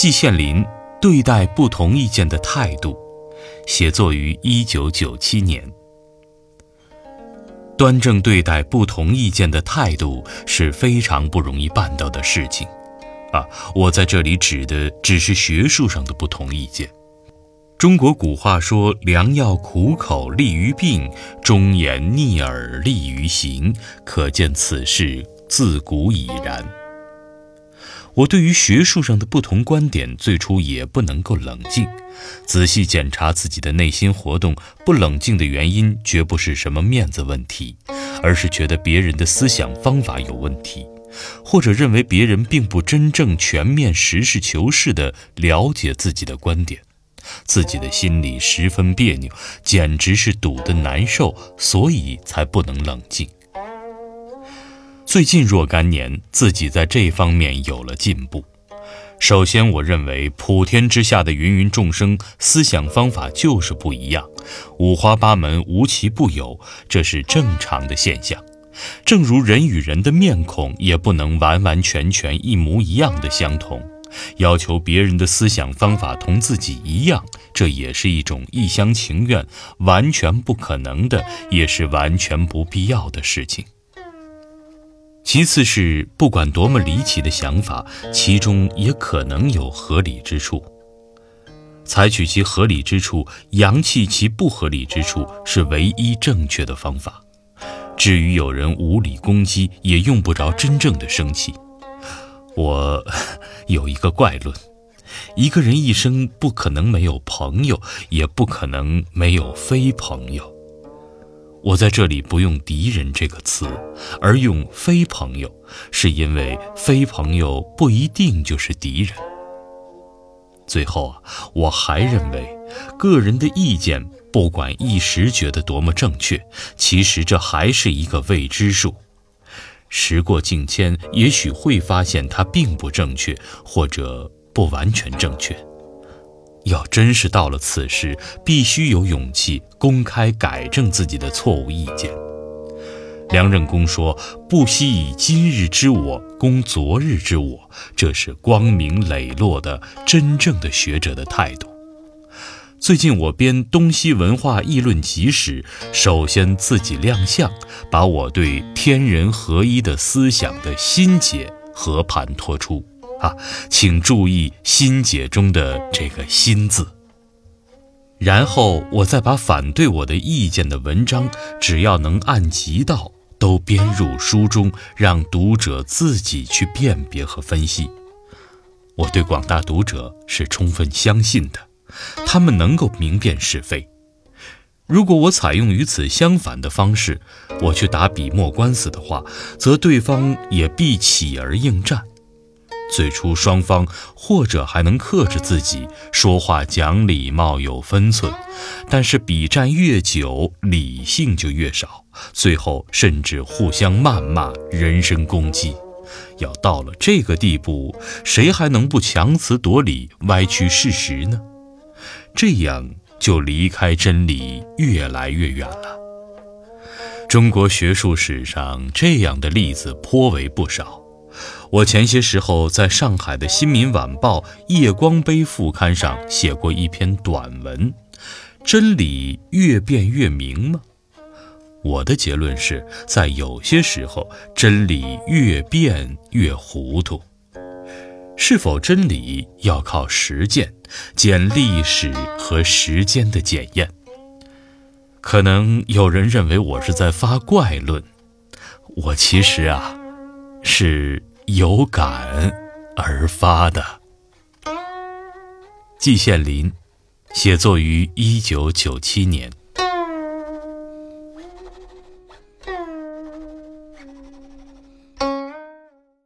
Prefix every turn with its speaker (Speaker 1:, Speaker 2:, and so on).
Speaker 1: 季羡林对待不同意见的态度，写作于一九九七年。端正对待不同意见的态度是非常不容易办到的事情，啊，我在这里指的只是学术上的不同意见。中国古话说：“良药苦口利于病，忠言逆耳利于行。”可见此事自古已然。我对于学术上的不同观点，最初也不能够冷静。仔细检查自己的内心活动，不冷静的原因绝不是什么面子问题，而是觉得别人的思想方法有问题，或者认为别人并不真正全面、实事求是地了解自己的观点，自己的心里十分别扭，简直是堵得难受，所以才不能冷静。最近若干年，自己在这方面有了进步。首先，我认为普天之下的芸芸众生思想方法就是不一样，五花八门，无奇不有，这是正常的现象。正如人与人的面孔也不能完完全全一模一样的相同，要求别人的思想方法同自己一样，这也是一种一厢情愿、完全不可能的，也是完全不必要的事情。其次是，不管多么离奇的想法，其中也可能有合理之处。采取其合理之处，扬弃其不合理之处，是唯一正确的方法。至于有人无理攻击，也用不着真正的生气。我有一个怪论：一个人一生不可能没有朋友，也不可能没有非朋友。我在这里不用“敌人”这个词，而用“非朋友”，是因为非朋友不一定就是敌人。最后啊，我还认为，个人的意见不管一时觉得多么正确，其实这还是一个未知数。时过境迁，也许会发现它并不正确，或者不完全正确。要真是到了此时，必须有勇气公开改正自己的错误意见。梁任公说：“不惜以今日之我攻昨日之我，这是光明磊落的真正的学者的态度。”最近我编《东西文化议论集》时，首先自己亮相，把我对天人合一的思想的心结和盘托出。啊，请注意心解中的这个“心”字。然后我再把反对我的意见的文章，只要能按及到，都编入书中，让读者自己去辨别和分析。我对广大读者是充分相信的，他们能够明辨是非。如果我采用与此相反的方式，我去打笔墨官司的话，则对方也必起而应战。最初双方或者还能克制自己，说话讲礼貌有分寸，但是比战越久，理性就越少，最后甚至互相谩骂、人身攻击。要到了这个地步，谁还能不强词夺理、歪曲事实呢？这样就离开真理越来越远了。中国学术史上这样的例子颇为不少。我前些时候在上海的《新民晚报》夜光杯副刊上写过一篇短文：“真理越辩越明吗？”我的结论是在有些时候，真理越辩越糊涂。是否真理要靠实践，检历史和时间的检验。可能有人认为我是在发怪论，我其实啊，是。有感而发的。季羡林，写作于一九九七年。